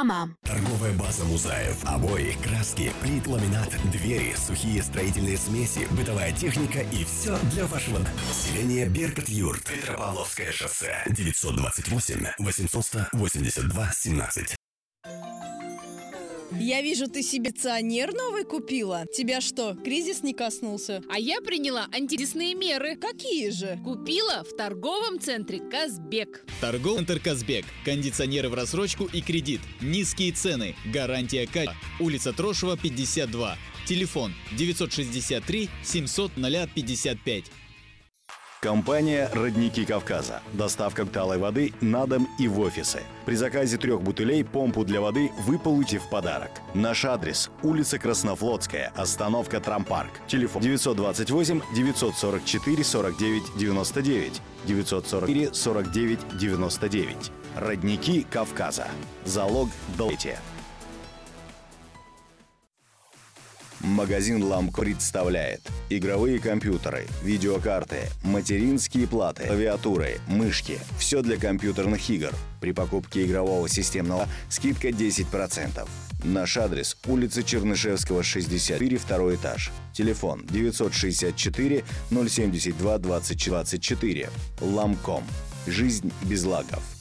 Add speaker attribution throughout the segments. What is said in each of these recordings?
Speaker 1: Реклама.
Speaker 2: Торговая база Музаев. Обои, краски, плит, ламинат, двери, сухие строительные смеси, бытовая техника и все для вашего населения Беркут Юрт. Петропавловское шоссе. 928 800 82 17.
Speaker 3: Я вижу, ты себе ционер новый купила. Тебя что, кризис не коснулся?
Speaker 4: А я приняла антикризисные меры.
Speaker 3: Какие же?
Speaker 4: Купила в торговом центре «Казбек».
Speaker 5: Торговый центр «Казбек». Кондиционеры в рассрочку и кредит. Низкие цены. Гарантия качества. Улица Трошева, 52. Телефон 963 700 055.
Speaker 6: Компания «Родники Кавказа». Доставка талой воды на дом и в офисы. При заказе трех бутылей помпу для воды вы получите в подарок. Наш адрес – улица Краснофлотская, остановка Трампарк. Телефон 928 944 49 99 944 49 99. «Родники Кавказа». Залог долголетия. Магазин Ламко представляет игровые компьютеры, видеокарты, материнские платы, клавиатуры, мышки. Все для компьютерных игр. При покупке игрового системного скидка 10%. Наш адрес – улица Чернышевского, 64, второй этаж. Телефон 964 072 2024. Ламком. Жизнь без лагов.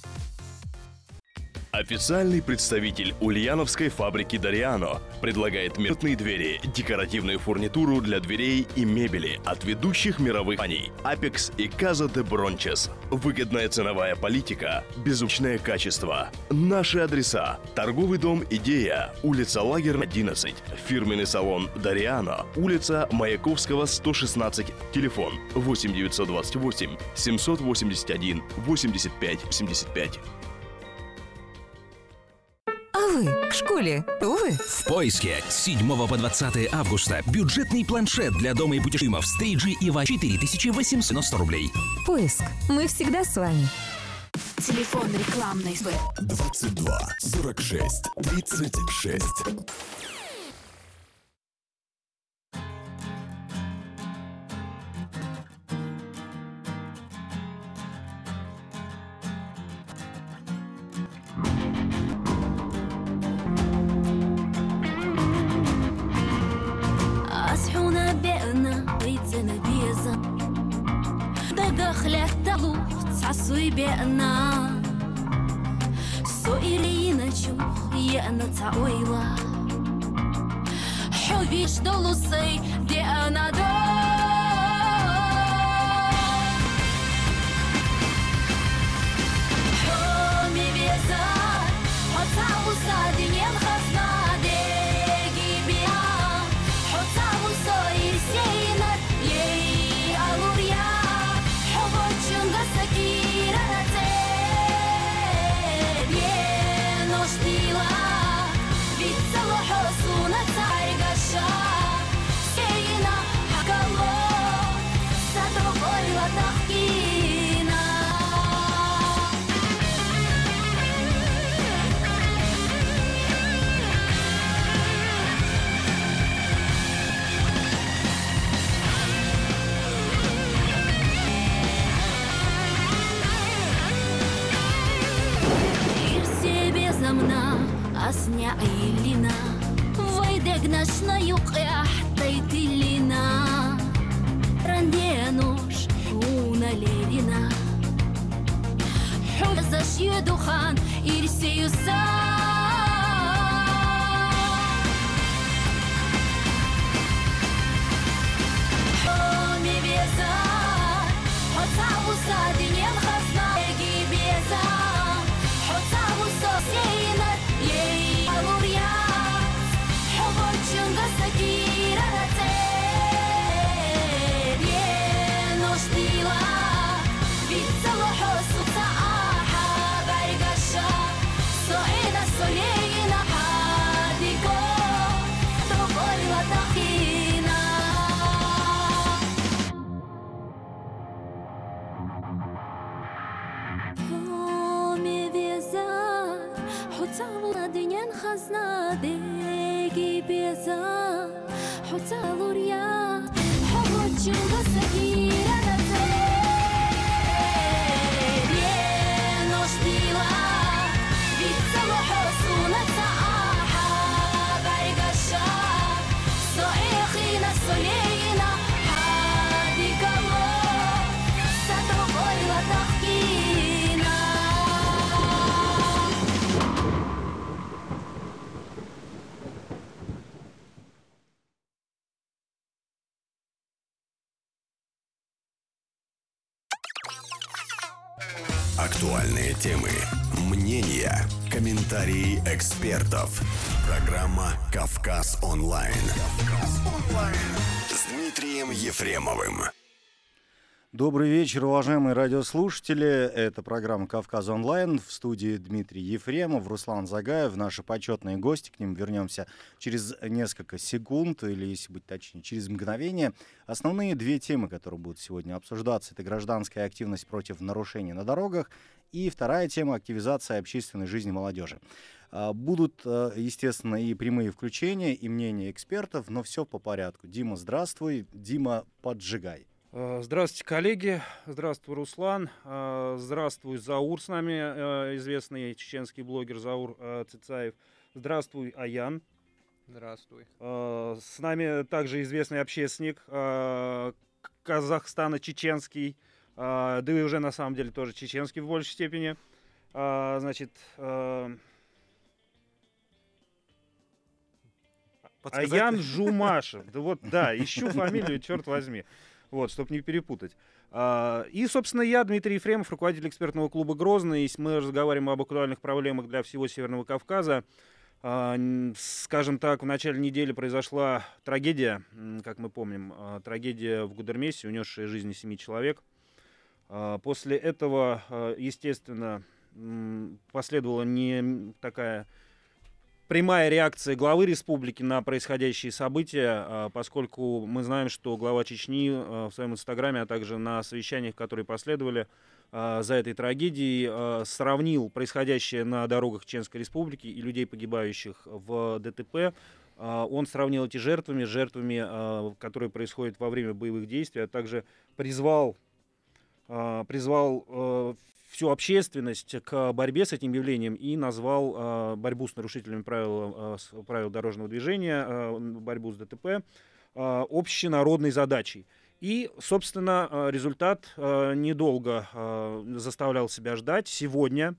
Speaker 7: Официальный представитель ульяновской фабрики Дариано предлагает мирные двери, декоративную фурнитуру для дверей и мебели от ведущих мировых компаний Apex и Casa de Bronches. Выгодная ценовая политика, безупречное качество. Наши адреса. Торговый дом «Идея», улица Лагерная, 11. Фирменный салон Дариано, улица Маяковского, 116. Телефон 8 928 781 85 75.
Speaker 8: А вы к школе готовы?
Speaker 9: В поиске с 7 по 20 августа бюджетный планшет для дома и путешествий в стейджи и в 4890 рублей.
Speaker 8: Поиск. Мы всегда с вами.
Speaker 1: Телефон рекламной
Speaker 2: 22 46 36.
Speaker 10: рахлятта луфца суйбена Суилина чух яна цауила Хювиш долусей, где она дой пісня Ілліна вийде наш на юг, та й тиліна, ранє нож уна левіна, зашье духан і рсею небеса, отца усадине. Хотя лурья, хочу гасакира
Speaker 2: экспертов. Программа «Кавказ онлайн». «Кавказ онлайн» с Дмитрием Ефремовым.
Speaker 6: Добрый вечер, уважаемые радиослушатели. Это программа «Кавказ онлайн». В студии Дмитрий Ефремов, Руслан Загаев, наши почетные гости. К ним вернемся через несколько секунд, или, если быть точнее, через мгновение. Основные две темы, которые будут сегодня обсуждаться, это гражданская активность против нарушений на дорогах и вторая тема — активизация общественной жизни молодежи. А, будут, э, естественно, и прямые включения, и мнения экспертов, но все по порядку. Дима, здравствуй. Дима, поджигай.
Speaker 11: Э, здравствуйте, коллеги. Здравствуй, Руслан. Здравствуй, Заур с нами, известный чеченский блогер Заур Цицаев. Здравствуй, Аян.
Speaker 12: Здравствуй.
Speaker 11: С нами также известный общественник Казахстана, чеченский, да и уже на самом деле тоже чеченский в большей степени. Значит, Подсказать? Аян Жумашев. Да вот, да, ищу фамилию, черт возьми вот, чтобы не перепутать. А, и, собственно, я, Дмитрий Ефремов, руководитель экспертного клуба «Грозный». Мы разговариваем об актуальных проблемах для всего Северного Кавказа. А, скажем так, в начале недели произошла трагедия, как мы помним, а, трагедия в Гудермесе, унесшая жизни семи человек. После этого, естественно, последовала не такая прямая реакция главы республики на происходящие события, а, поскольку мы знаем, что глава Чечни а, в своем инстаграме, а также на совещаниях, которые последовали а, за этой трагедией, сравнил происходящее на дорогах Чеченской республики и людей, погибающих в ДТП. Он сравнил эти жертвами с жертвами, которые происходят во время боевых действий, а также призвал призвал всю общественность к борьбе с этим явлением и назвал э, борьбу с нарушителями правил, э, правил дорожного движения, э, борьбу с ДТП, общенародной задачей. И, собственно, результат недолго заставлял себя ждать. Сегодня,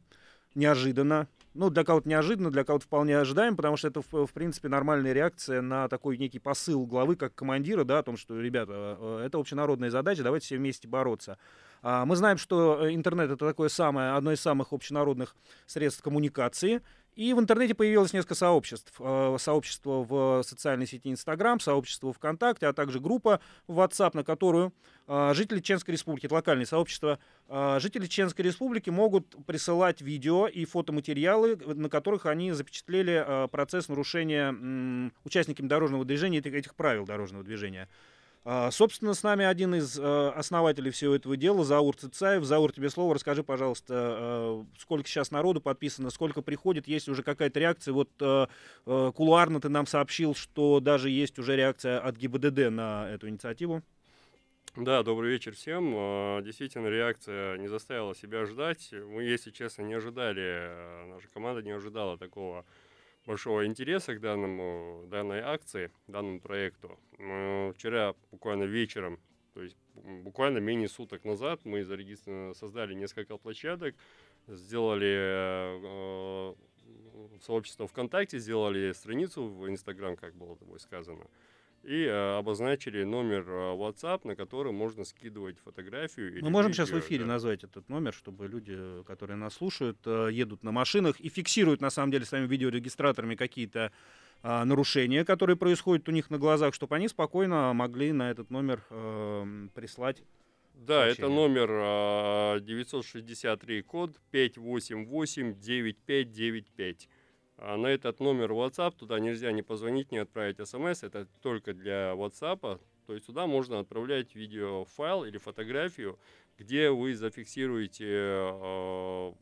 Speaker 11: неожиданно, ну, для кого-то неожиданно, для кого-то вполне ожидаем, потому что это, в, в принципе, нормальная реакция на такой некий посыл главы, как командира, да, о том, что, ребята, это общенародная задача, давайте все вместе бороться. А, мы знаем, что э, интернет это такое самое, одно из самых общенародных средств коммуникации. И в интернете появилось несколько сообществ. Э, сообщество в социальной сети Инстаграм, сообщество ВКонтакте, а также группа в WhatsApp, на которую э, жители Чеченской Республики, это локальное сообщество, жители Чеченской Республики могут присылать видео и фотоматериалы, на которых они запечатлели процесс нарушения участниками дорожного движения этих правил дорожного движения. А, собственно, с нами один из э, основателей всего этого дела, Заур Цицаев. Заур, тебе слово. Расскажи, пожалуйста, э, сколько сейчас народу подписано, сколько приходит, есть уже какая-то реакция? Вот э, кулуарно ты нам сообщил, что даже есть уже реакция от ГИБДД на эту инициативу.
Speaker 12: Да, добрый вечер всем. Действительно, реакция не заставила себя ждать. Мы, если честно, не ожидали, наша команда не ожидала такого большого интереса к данному, данной акции, данному проекту. Вчера буквально вечером, то есть буквально менее суток назад мы создали несколько площадок, сделали э, сообщество ВКонтакте, сделали страницу в Инстаграм, как было тобой сказано и э, обозначили номер э, WhatsApp, на который можно скидывать фотографию.
Speaker 11: Мы можем видео, сейчас в эфире да. назвать этот номер, чтобы люди, которые нас слушают, э, едут на машинах и фиксируют на самом деле своими видеорегистраторами какие-то э, нарушения, которые происходят у них на глазах, чтобы они спокойно могли на этот номер э, прислать.
Speaker 12: Да, сообщение. это номер э, 963 код 588 9595. А на этот номер WhatsApp туда нельзя не позвонить, не отправить смс. Это только для WhatsApp. То есть туда можно отправлять видеофайл или фотографию, где вы зафиксируете э,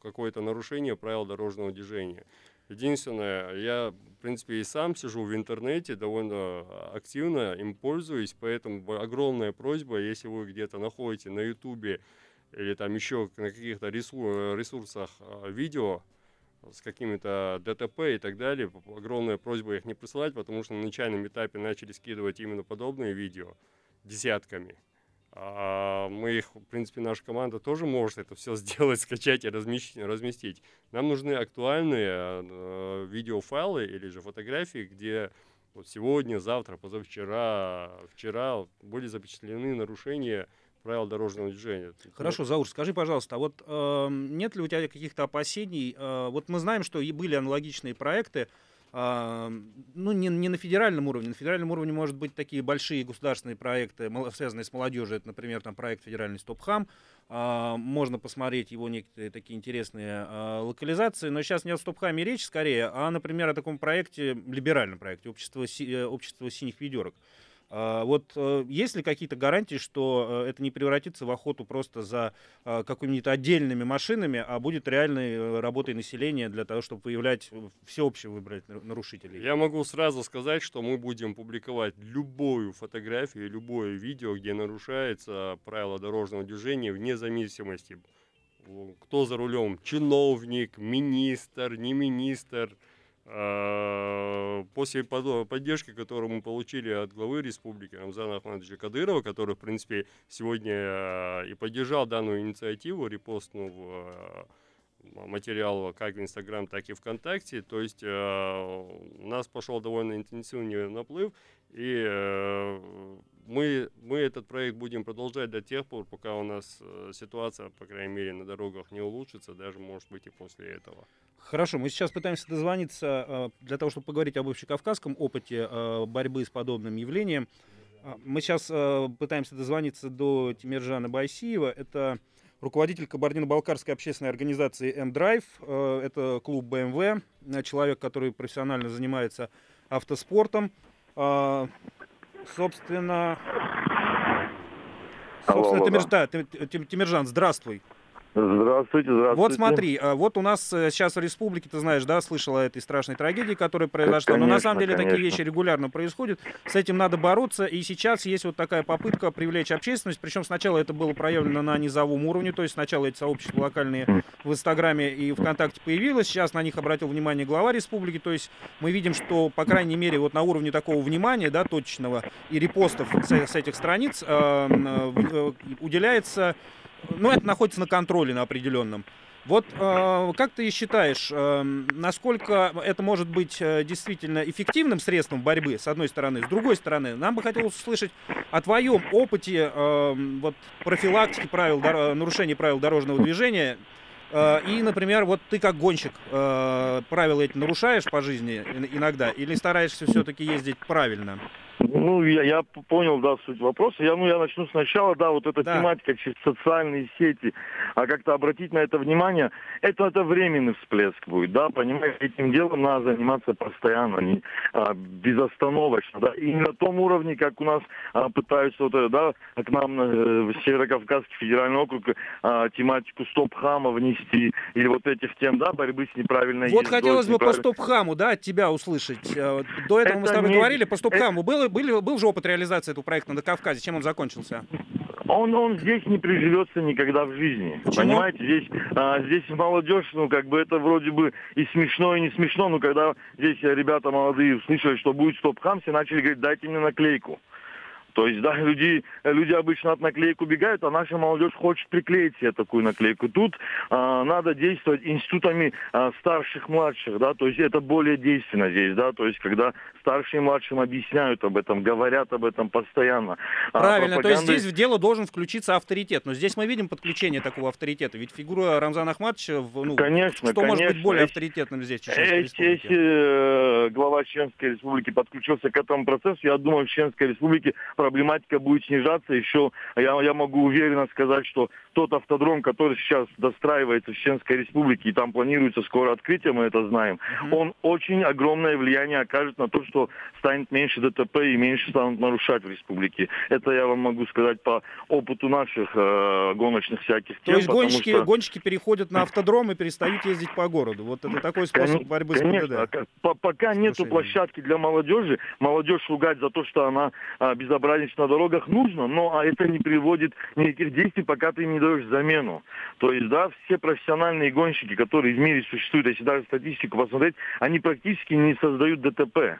Speaker 12: какое-то нарушение правил дорожного движения. Единственное, я, в принципе, и сам сижу в интернете, довольно активно им пользуюсь, поэтому огромная просьба, если вы где-то находите на ютубе или там еще на каких-то ресурсах э, видео, с какими-то ДТП и так далее. Огромная просьба их не присылать, потому что на начальном этапе начали скидывать именно подобные видео десятками. А мы их, в принципе, наша команда тоже может это все сделать, скачать и разместить. Нам нужны актуальные э, видеофайлы или же фотографии, где вот сегодня, завтра, позавчера, вчера были запечатлены нарушения правил дорожного движения.
Speaker 11: Хорошо, Заур, скажи, пожалуйста, а вот э, нет ли у тебя каких-то опасений? Э, вот мы знаем, что и были аналогичные проекты, э, ну, не, не на федеральном уровне. На федеральном уровне, может быть, такие большие государственные проекты, связанные с молодежью. Это, например, там проект федеральный «Стопхам». Э, можно посмотреть его некоторые такие интересные э, локализации. Но сейчас не о «Стопхаме» речь скорее, а, например, о таком проекте, либеральном проекте «Общество, си, общество синих ведерок». А, вот э, есть ли какие-то гарантии, что э, это не превратится в охоту просто за э, какими-то отдельными машинами, а будет реальной работой населения для того, чтобы выявлять всеобщее выбрать нарушителей?
Speaker 12: Я могу сразу сказать, что мы будем публиковать любую фотографию, любое видео, где нарушается правила дорожного движения вне зависимости, кто за рулем, чиновник, министр, не министр, после поддержки, которую мы получили от главы республики Рамзана Ахмадовича Кадырова, который, в принципе, сегодня а, и поддержал данную инициативу, репостнув а, материал как в Инстаграм, так и ВКонтакте. То есть у нас пошел довольно интенсивный наплыв, и мы, мы этот проект будем продолжать до тех пор, пока у нас ситуация, по крайней мере, на дорогах не улучшится, даже, может быть, и после этого.
Speaker 11: Хорошо, мы сейчас пытаемся дозвониться э, для того, чтобы поговорить об общекавказском опыте э, борьбы с подобным явлением. Мы сейчас э, пытаемся дозвониться до Тимиржана Байсиева. Это руководитель Кабардино-Балкарской общественной организации M-Drive. Это клуб BMW. Человек, который профессионально занимается автоспортом. А, собственно, собственно, Тимир, да, Тимиржан, здравствуй.
Speaker 13: Здравствуйте, здравствуйте.
Speaker 11: Вот смотри, а, вот у нас э, сейчас в республике, ты знаешь, да, слышала о этой страшной трагедии, которая произошла. Конечно, Но на самом деле конечно. такие вещи регулярно происходят. С этим надо бороться. И сейчас есть вот такая попытка привлечь общественность. Причем сначала это было проявлено на низовом уровне. То есть сначала эти сообщества локальные в Инстаграме и ВКонтакте появилось. Сейчас на них обратил внимание глава республики. То есть мы видим, что, по крайней мере, вот на уровне такого внимания, да, точечного и репостов с, с этих страниц э, э, уделяется ну, это находится на контроле на определенном. Вот э, как ты считаешь, э, насколько это может быть э, действительно эффективным средством борьбы, с одной стороны, с другой стороны, нам бы хотелось услышать о твоем опыте э, вот, профилактики правил, дор- нарушения правил дорожного движения. Э, и, например, вот ты как гонщик э, правила эти нарушаешь по жизни иногда или стараешься все-таки ездить правильно?
Speaker 13: Ну, я, я понял, да, суть вопроса. Я, ну, я начну сначала, да, вот эта да. тематика через социальные сети, а как-то обратить на это внимание, это, это временный всплеск будет, да, понимаете, этим делом надо заниматься постоянно, не, а, безостановочно, да, и не на том уровне, как у нас а, пытаются, вот, да, к нам э, в Северокавказский федеральный округ а, тематику стоп-хама внести, или вот этих тем, да, борьбы с неправильной
Speaker 11: Вот хотелось бы по стоп-хаму, да, от тебя услышать. Э, до этого это мы с тобой не... говорили, по стоп-хаму было был, был же опыт реализации этого проекта на Кавказе. Чем он закончился?
Speaker 13: Он, он здесь не приживется никогда в жизни. Почему? Понимаете, здесь, а, здесь молодежь, ну, как бы это вроде бы и смешно, и не смешно, но когда здесь ребята молодые услышали, что будет стоп-хам, все начали говорить, дайте мне наклейку. То есть, да, люди, люди обычно от наклеек убегают, а наша молодежь хочет приклеить себе такую наклейку. Тут а, надо действовать институтами а, старших, младших, да, то есть это более действенно здесь, да, то есть когда старшие и младшим объясняют об этом, говорят об этом постоянно.
Speaker 11: А Правильно, а пропаганда... то есть здесь в дело должен включиться авторитет, но здесь мы видим подключение такого авторитета, ведь фигура Рамзана Ахматовича, ну,
Speaker 13: конечно,
Speaker 11: что
Speaker 13: конечно.
Speaker 11: может быть более авторитетным здесь, Чеченской
Speaker 13: если, если э, глава Чеченской Республики подключился к этому процессу, я думаю, в Чеченской Республике проблематика будет снижаться. Еще я, я могу уверенно сказать, что тот автодром, который сейчас достраивается в Чеченской Республике, и там планируется скоро открытие, мы это знаем, mm-hmm. он очень огромное влияние окажет на то, что станет меньше ДТП и меньше станут нарушать в республике. Это я вам могу сказать по опыту наших э, гоночных всяких
Speaker 11: тем. То есть гонщики, что... гонщики переходят на автодром и перестают ездить по городу. Вот это такой способ борьбы
Speaker 13: Конечно,
Speaker 11: с ПДД.
Speaker 13: Пока нету площадки для молодежи, молодежь ругать за то, что она а, безобразничает на дорогах нужно, но а это не приводит никаких действий, пока ты не даешь замену. То есть, да, все профессиональные гонщики, которые в мире существуют, если даже статистику посмотреть, они практически не создают ДТП.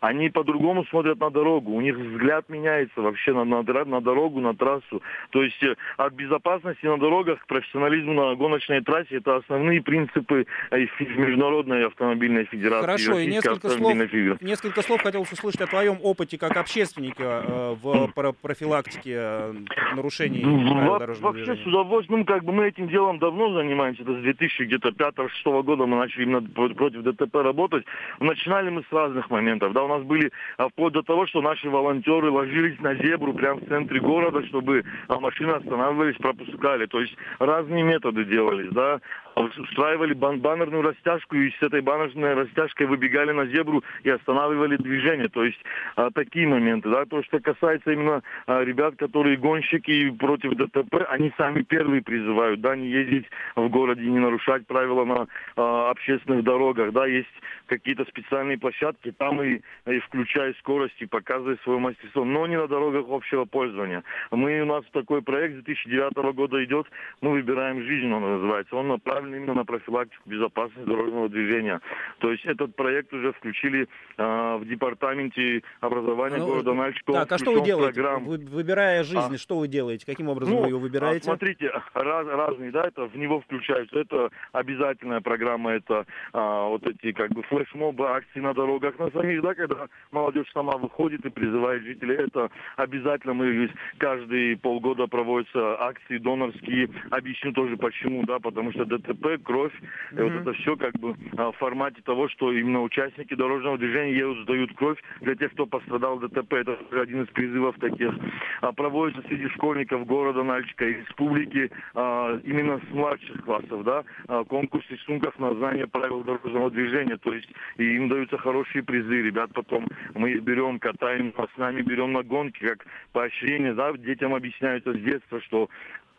Speaker 13: Они по-другому смотрят на дорогу, у них взгляд меняется вообще на, на, на дорогу, на трассу. То есть э, от безопасности на дорогах к профессионализму на гоночной трассе это основные принципы э, Международной автомобильной федерации.
Speaker 11: Хорошо, и несколько слов,
Speaker 13: федерации.
Speaker 11: несколько слов хотелось услышать о твоем опыте как общественника э, в профилактике нарушений
Speaker 13: Во- дорожного Вообще движения. с удовольствием, ну, как бы мы этим делом давно занимаемся, это с 2005-2006 года мы начали именно против ДТП работать. Начинали мы с разных моментов, да, у нас были а, вплоть до того, что наши волонтеры ложились на зебру прямо в центре города, чтобы а, машины останавливались, пропускали, то есть разные методы делались, да, устраивали бан баннерную растяжку и с этой баннерной растяжкой выбегали на зебру и останавливали движение, то есть а, такие моменты, да, то, что касается именно а, ребят, которые гонщики против ДТП, они сами первые призывают, да, не ездить в городе, не нарушать правила на а, общественных дорогах, да, есть какие-то специальные площадки, там и, и включая скорость и показывая свое мастерство, но не на дорогах общего пользования. Мы, у нас такой проект с 2009 года идет, мы выбираем жизнь, он называется, он направлен именно на профилактику безопасности дорожного движения. То есть этот проект уже включили э, в департаменте образования ну, города Нальчика.
Speaker 11: Так, а что вы делаете? Вы, выбирая жизнь, а, что вы делаете? Каким образом ну, вы ее выбираете?
Speaker 13: А, смотрите, раз, разные, да, это в него включаются. Это обязательная программа, это а, вот эти как бы флешмобы, акции на дорогах, на самих, да, когда молодежь сама выходит и призывает жителей. Это обязательно мы каждые полгода проводятся акции донорские. Объясню тоже почему, да, потому что ДТП, кровь, mm-hmm. и вот это все как бы а, в формате того, что именно участники дорожного движения едут, сдают кровь для тех, кто пострадал в ДТП. Это один из призывов таких. А, проводится среди школьников города Нальчика и республики а, именно с младших классов, да, конкурс рисунков на знание правил дорожного движения. То есть и им даются хорошие призы. Ребят потом мы их берем, катаем, с нами берем на гонки, как поощрение, да, детям объясняются с детства, что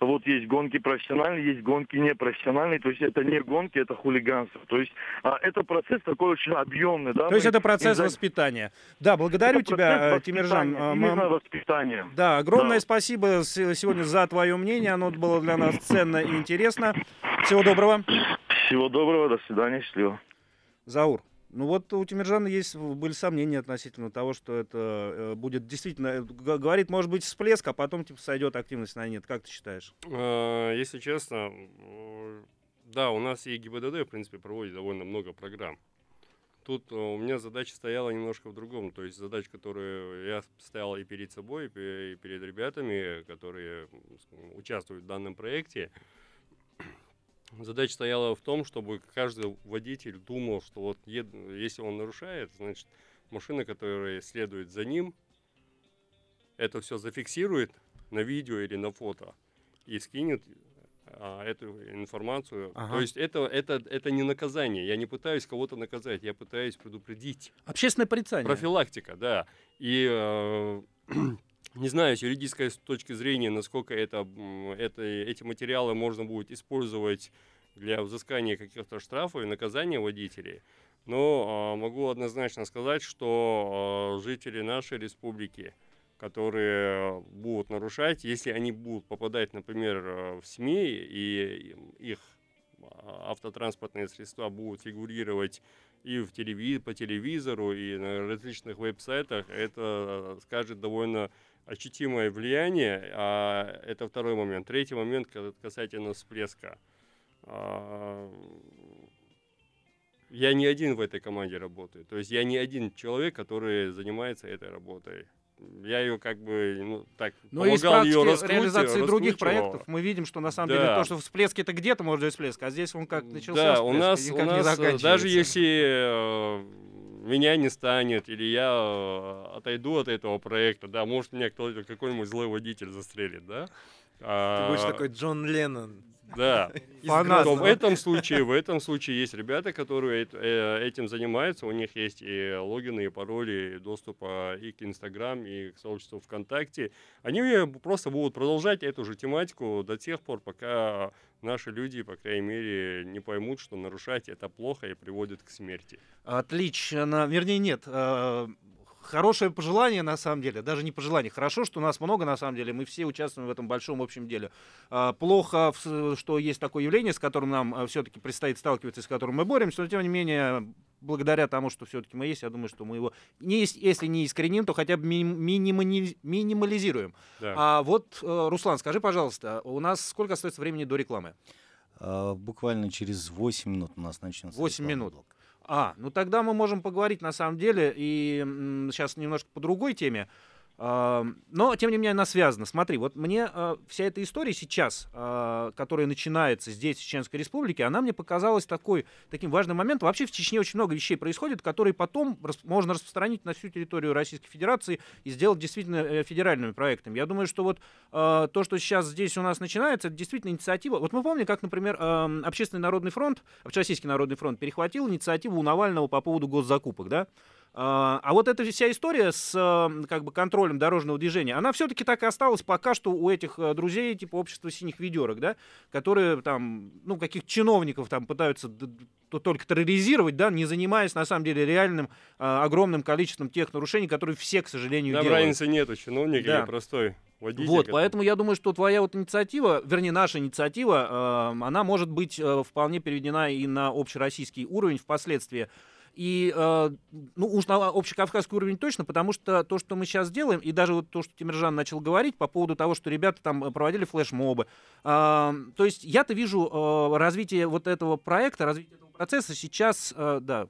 Speaker 13: вот есть гонки профессиональные, есть гонки непрофессиональные, то есть это не гонки, это хулиганство. То есть а, это процесс такой очень объемный. Да?
Speaker 11: То есть это процесс воспитания. Да, благодарю это тебя, Тимиржан.
Speaker 13: А, именно воспитание.
Speaker 11: Да, огромное да. спасибо сегодня за твое мнение, оно было для нас ценно и интересно. Всего доброго.
Speaker 13: Всего доброго, до свидания, счастливо.
Speaker 11: Заур. Ну вот у Тимиржана есть были сомнения относительно того, что это э, будет действительно, э, говорит, может быть, всплеск, а потом типа сойдет активность на нет. Как ты считаешь?
Speaker 12: А, если честно, да, у нас и ГИБДД, в принципе, проводит довольно много программ. Тут у меня задача стояла немножко в другом. То есть задача, которую я ставил и перед собой, и перед ребятами, которые участвуют в данном проекте, Задача стояла в том, чтобы каждый водитель думал, что вот если он нарушает, значит машина, которая следует за ним, это все зафиксирует на видео или на фото и скинет а, эту информацию. Ага. То есть это, это, это не наказание. Я не пытаюсь кого-то наказать, я пытаюсь предупредить.
Speaker 11: Общественное порицание.
Speaker 12: Профилактика, да. И э, не знаю с юридической точки зрения, насколько это, это, эти материалы можно будет использовать для взыскания каких-то штрафов и наказания водителей. Но э, могу однозначно сказать, что э, жители нашей республики, которые будут нарушать, если они будут попадать, например, в СМИ и их автотранспортные средства будут фигурировать и в телеви по телевизору, и на различных веб-сайтах, это скажет довольно ощутимое влияние. А это второй момент. Третий момент касательно всплеска. А, я не один в этой команде работаю. То есть я не один человек, который занимается этой работой. Я ее как бы, ну, так,
Speaker 11: Но из ее реализации других проектов мы видим, что на самом да. деле то, что всплески это где-то может быть всплеск, а здесь он как начался
Speaker 12: Да, всплеск, у нас, у нас даже если э, меня не станет, или я э, отойду от этого проекта, да, может меня кто-то, какой-нибудь злой водитель застрелит, да?
Speaker 14: Ты будешь а, такой Джон Леннон.
Speaker 12: Да. То в этом случае, в этом случае есть ребята, которые э, этим занимаются, у них есть и логины, и пароли, и доступ и к Инстаграм, и к сообществу ВКонтакте. Они просто будут продолжать эту же тематику до тех пор, пока наши люди, по крайней мере, не поймут, что нарушать это плохо и приводит к смерти.
Speaker 11: Отлично. Вернее, нет. Э, хорошее пожелание, на самом деле, даже не пожелание, хорошо, что нас много, на самом деле, мы все участвуем в этом большом общем деле. А, плохо, что есть такое явление, с которым нам а, все-таки предстоит сталкиваться, с которым мы боремся, но, тем не менее, благодаря тому, что все-таки мы есть, я думаю, что мы его, не, если не искореним, то хотя бы минимали, минимализируем. Да. А вот, э, Руслан, скажи, пожалуйста, у нас сколько остается времени до рекламы?
Speaker 6: А, буквально через 8 минут у нас начнется.
Speaker 11: 8 минут. Блок. А, ну тогда мы можем поговорить на самом деле и сейчас немножко по другой теме. Но, тем не менее, она связана. Смотри, вот мне э, вся эта история сейчас, э, которая начинается здесь, в Чеченской Республике, она мне показалась такой, таким важным моментом. Вообще в Чечне очень много вещей происходит, которые потом можно распространить на всю территорию Российской Федерации и сделать действительно э, федеральными проектами. Я думаю, что вот то, что сейчас здесь у нас начинается, это действительно инициатива. Вот мы помним, как, например, Общественный народный фронт, Общероссийский народный фронт перехватил инициативу у Навального по поводу госзакупок, да? А, а вот эта вся история с как бы контролем дорожного движения, она все-таки так и осталась пока что у этих э, друзей типа общества синих ведерок, да, которые там, ну, каких чиновников там пытаются только терроризировать, да, не занимаясь на самом деле реальным а, огромным количеством тех нарушений, которые все, к сожалению,
Speaker 12: Там
Speaker 11: делают.
Speaker 12: разницы нету, чиновник да. или простой водитель.
Speaker 11: Вот, поэтому я думаю, что твоя вот инициатива, вернее, наша инициатива, э, она может быть э, вполне переведена и на общероссийский уровень впоследствии. И, э, ну, уж на общекавказский уровень точно, потому что то, что мы сейчас делаем, и даже вот то, что Тимиржан начал говорить по поводу того, что ребята там проводили флешмобы. Э, то есть я-то вижу э, развитие вот этого проекта, развитие этого процесса сейчас, э, да,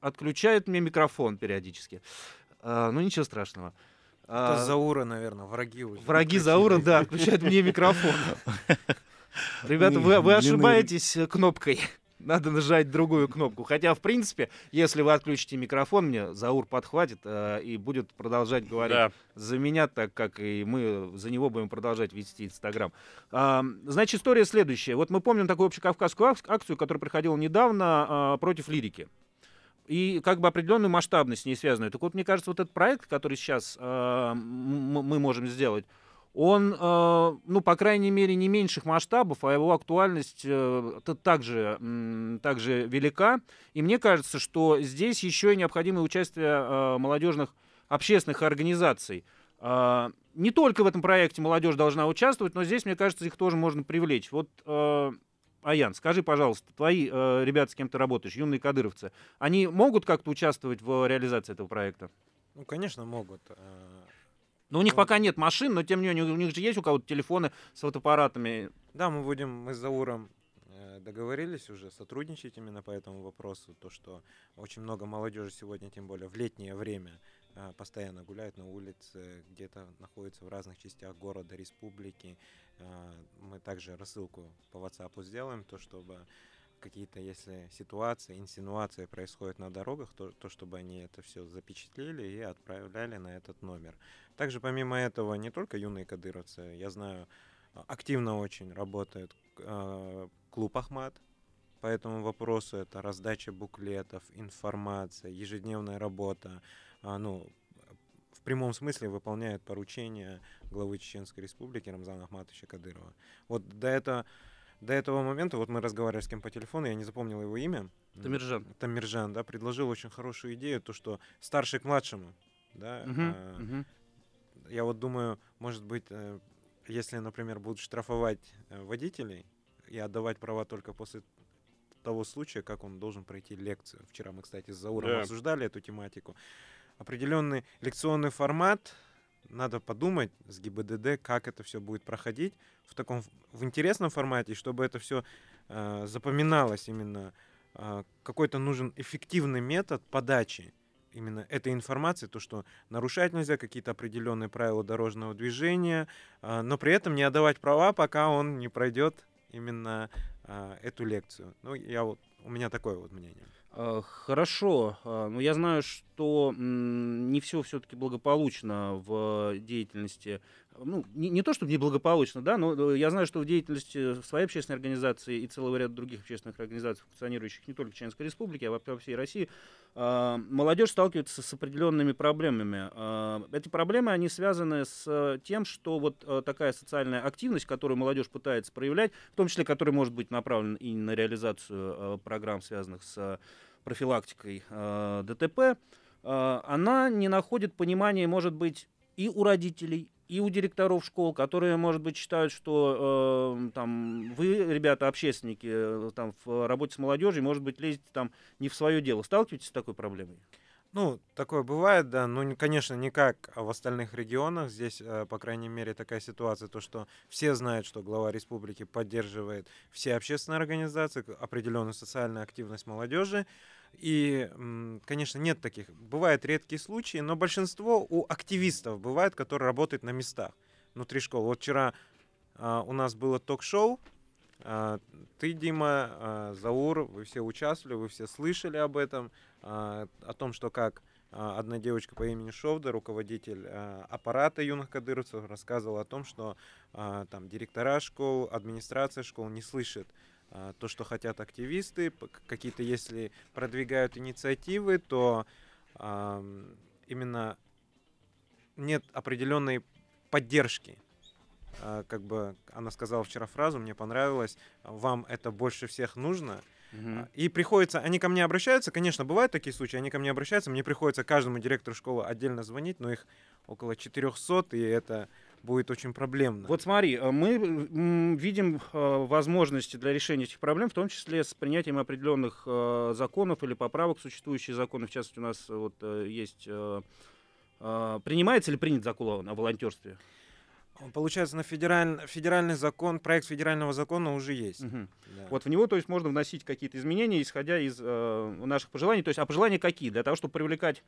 Speaker 11: отключает мне микрофон периодически. Э, ну, ничего страшного.
Speaker 14: Это а, Заура, наверное, враги уже.
Speaker 11: Враги Заура, да, отключают мне микрофон. Ребята, вы, вы ошибаетесь кнопкой надо нажать другую кнопку. Хотя, в принципе, если вы отключите микрофон, мне Заур подхватит э, и будет продолжать говорить да. за меня, так как и мы за него будем продолжать вести Инстаграм. Э, значит, история следующая. Вот мы помним такую общекавказскую акцию, которая проходила недавно э, против лирики и как бы определенную масштабность с ней связанную. Так вот, мне кажется, вот этот проект, который сейчас э, мы можем сделать, он, э, ну, по крайней мере, не меньших масштабов, а его актуальность э, также, также велика. И мне кажется, что здесь еще и необходимо участие э, молодежных общественных организаций. Не только в этом проекте молодежь должна участвовать, но здесь, мне кажется, их тоже можно привлечь. Вот, Аян, скажи, пожалуйста, твои ребята, с кем ты работаешь, юные кадыровцы, они могут как-то участвовать в реализации этого проекта?
Speaker 14: Ну, конечно, могут.
Speaker 11: Но у них пока нет машин, но тем не менее у них же есть у кого-то телефоны с фотоаппаратами.
Speaker 14: Да, мы будем, мы с Зауром э, договорились уже сотрудничать именно по этому вопросу, то что очень много молодежи сегодня, тем более в летнее время, э, постоянно гуляют на улице, где-то находятся в разных частях города, республики. Э, мы также рассылку по WhatsApp сделаем, то чтобы какие-то, если ситуации, инсинуации происходят на дорогах, то, то чтобы они это все запечатлели и отправляли на этот номер. Также помимо этого не только юные кадыровцы, я знаю, активно очень работает э, клуб Ахмат, по этому вопросу это раздача буклетов, информация, ежедневная работа, э, ну, в прямом смысле выполняет поручения главы Чеченской Республики Рамзана Ахматовича Кадырова. Вот до этого до этого момента, вот мы разговаривали с кем по телефону, я не запомнил его имя.
Speaker 11: Тамиржан.
Speaker 14: Тамиржан, да, предложил очень хорошую идею, то, что старший к младшему, да. Угу, а, угу. Я вот думаю, может быть, э, если, например, будут штрафовать э, водителей и отдавать права только после того случая, как он должен пройти лекцию. Вчера мы, кстати, с Зауром да. обсуждали эту тематику. Определенный лекционный формат, надо подумать с ГИБДД, как это все будет проходить в таком в интересном формате, чтобы это все э, запоминалось именно. Э, какой-то нужен эффективный метод подачи именно этой информации, то, что нарушать нельзя какие-то определенные правила дорожного движения, э, но при этом не отдавать права, пока он не пройдет именно э, эту лекцию. Ну, я вот, у меня такое вот мнение.
Speaker 11: Э, хорошо, э, но я знаю, что не все все-таки благополучно в деятельности ну, не, не то чтобы неблагополучно, да, но э, я знаю, что в деятельности своей общественной организации и целого ряда других общественных организаций, функционирующих не только в Чеченской Республике, а во всей России, а, молодежь сталкивается с определенными проблемами. А, эти проблемы, они связаны с тем, что вот э, такая социальная активность, которую молодежь пытается проявлять, в том числе, которая может быть направлена и на реализацию э, программ, связанных с профилактикой ДТП, она не находит понимания, может быть, и у родителей, и у директоров школ, которые, может быть, считают, что э, там вы, ребята, общественники, э, там в работе с молодежью, может быть, лезете там не в свое дело. Сталкиваетесь с такой проблемой?
Speaker 14: Ну, такое бывает, да, не- конечно, не как в остальных регионах. Здесь, э, по крайней мере, такая ситуация, то, что все знают, что глава республики поддерживает все общественные организации, определенную социальную активность молодежи. И, конечно, нет таких. Бывают редкие случаи, но большинство у активистов бывает, которые работают на местах внутри школ. Вот вчера а, у нас было ток-шоу, а, Ты, Дима, а, Заур, вы все участвовали, вы все слышали об этом, а, о том, что как а, одна девочка по имени Шовда, руководитель а, аппарата юных кадыровцев, рассказывала о том, что а, там директора школ, администрация школ не слышит а, то, что хотят активисты, какие-то, если продвигают инициативы, то именно нет определенной поддержки. А, Как бы она сказала вчера фразу, мне понравилось, вам это больше всех нужно. А, И приходится, они ко мне обращаются, конечно, бывают такие случаи, они ко мне обращаются, мне приходится каждому директору школы отдельно звонить, но их около 400, и это будет очень проблемно.
Speaker 11: Вот смотри, э, мы м, видим э, возможности для решения этих проблем, в том числе с принятием определенных э, законов или поправок в существующие законы. В частности, у нас э, вот э, есть... э, э, Принимается ли принят закон о волонтерстве?
Speaker 14: Получается, на федераль... федеральный закон, проект федерального закона уже есть. Да.
Speaker 11: Вот в него, то есть, можно вносить какие-то изменения, исходя из э, наших пожеланий. То есть, а пожелания какие? Для того, чтобы привлекать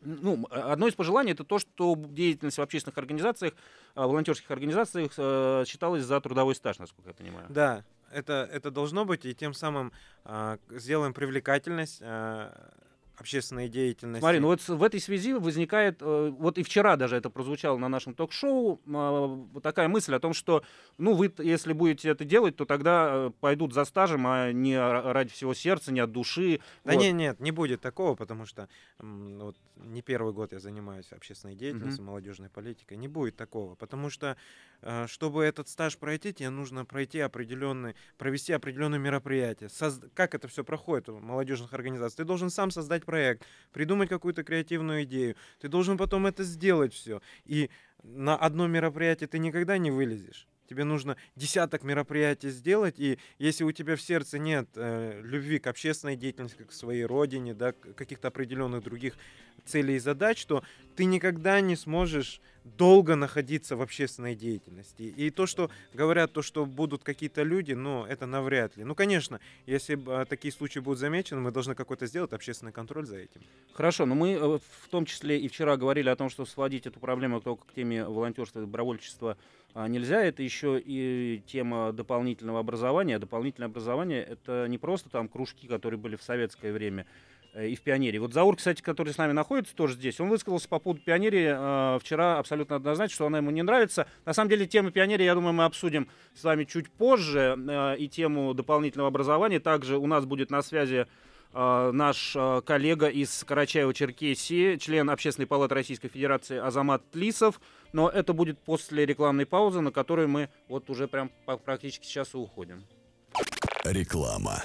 Speaker 11: ну, м, одно из пожеланий это то, что деятельность в общественных организациях, э, волонтерских организациях э, считалась за трудовой стаж, насколько я понимаю.
Speaker 14: Да, это, это должно быть, и тем самым а, сделаем привлекательность а, общественной деятельности.
Speaker 11: Смотри, ну вот в этой связи возникает, э, вот и вчера даже это прозвучало на нашем ток-шоу, а, вот такая мысль о том, что, ну, вы, если будете это делать, то тогда э, пойдут за стажем, а не ра- ради всего сердца, не от души.
Speaker 14: Да
Speaker 11: Вот.
Speaker 14: нет, нет, не будет такого, потому что вот не первый год я занимаюсь общественной деятельностью, молодежной политикой. Не будет такого, потому что э, чтобы этот стаж пройти, тебе нужно пройти определенный, провести определенные мероприятия. Созд- Как это все проходит в молодежных организациях? Ты должен сам создать проект, придумать какую-то креативную идею. Ты должен потом это сделать все. И на одно мероприятие ты никогда не вылезешь. Тебе нужно десяток мероприятий сделать, и если у тебя в сердце нет э, любви к общественной деятельности, к своей родине, да, каких-то определенных других целей и задач, то ты никогда не сможешь долго находиться в общественной деятельности. И то, что говорят, то, что будут какие-то люди, ну, это навряд ли. Ну, конечно, если а, такие случаи будут замечены, мы должны какой-то сделать общественный контроль за этим.
Speaker 11: Хорошо, но мы э, в том числе и вчера говорили о том, что сводить эту проблему только к теме волонтерства и добровольчества а, нельзя. Это еще и тема дополнительного образования. Дополнительное образование — это не просто там кружки, которые были в советское время э, и в пионерии. Вот Заур, кстати, который с нами находится тоже здесь, он высказался по поводу пионерии э, вчера абсолютно однозначно, что она ему не нравится. На самом деле тему пионерии, я думаю, мы обсудим с вами чуть позже. э, и тему дополнительного образования. Также у нас будет на связи э, наш э, коллега из Карачаева-Черкесии, член Общественной палаты Российской Федерации Азамат Тлисов. Но это будет после рекламной паузы, на которую мы вот уже прям практически сейчас и уходим.
Speaker 2: Реклама.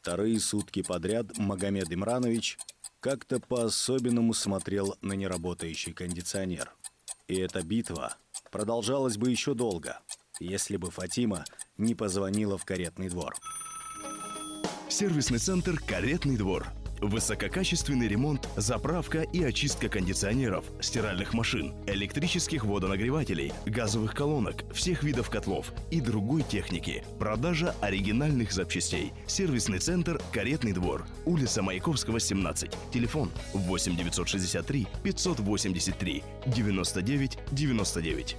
Speaker 15: Вторые сутки подряд Магомед Имранович как-то по-особенному смотрел на неработающий кондиционер. И эта битва продолжалась бы еще долго, если бы Фатима не позвонила в каретный двор.
Speaker 7: Сервисный центр «Каретный двор». Высококачественный ремонт, заправка и очистка кондиционеров, стиральных машин, электрических водонагревателей, газовых колонок, всех видов котлов и другой техники. Продажа оригинальных запчастей. Сервисный центр «Каретный двор». Улица Маяковского, 17. Телефон 8 963 583 99 99.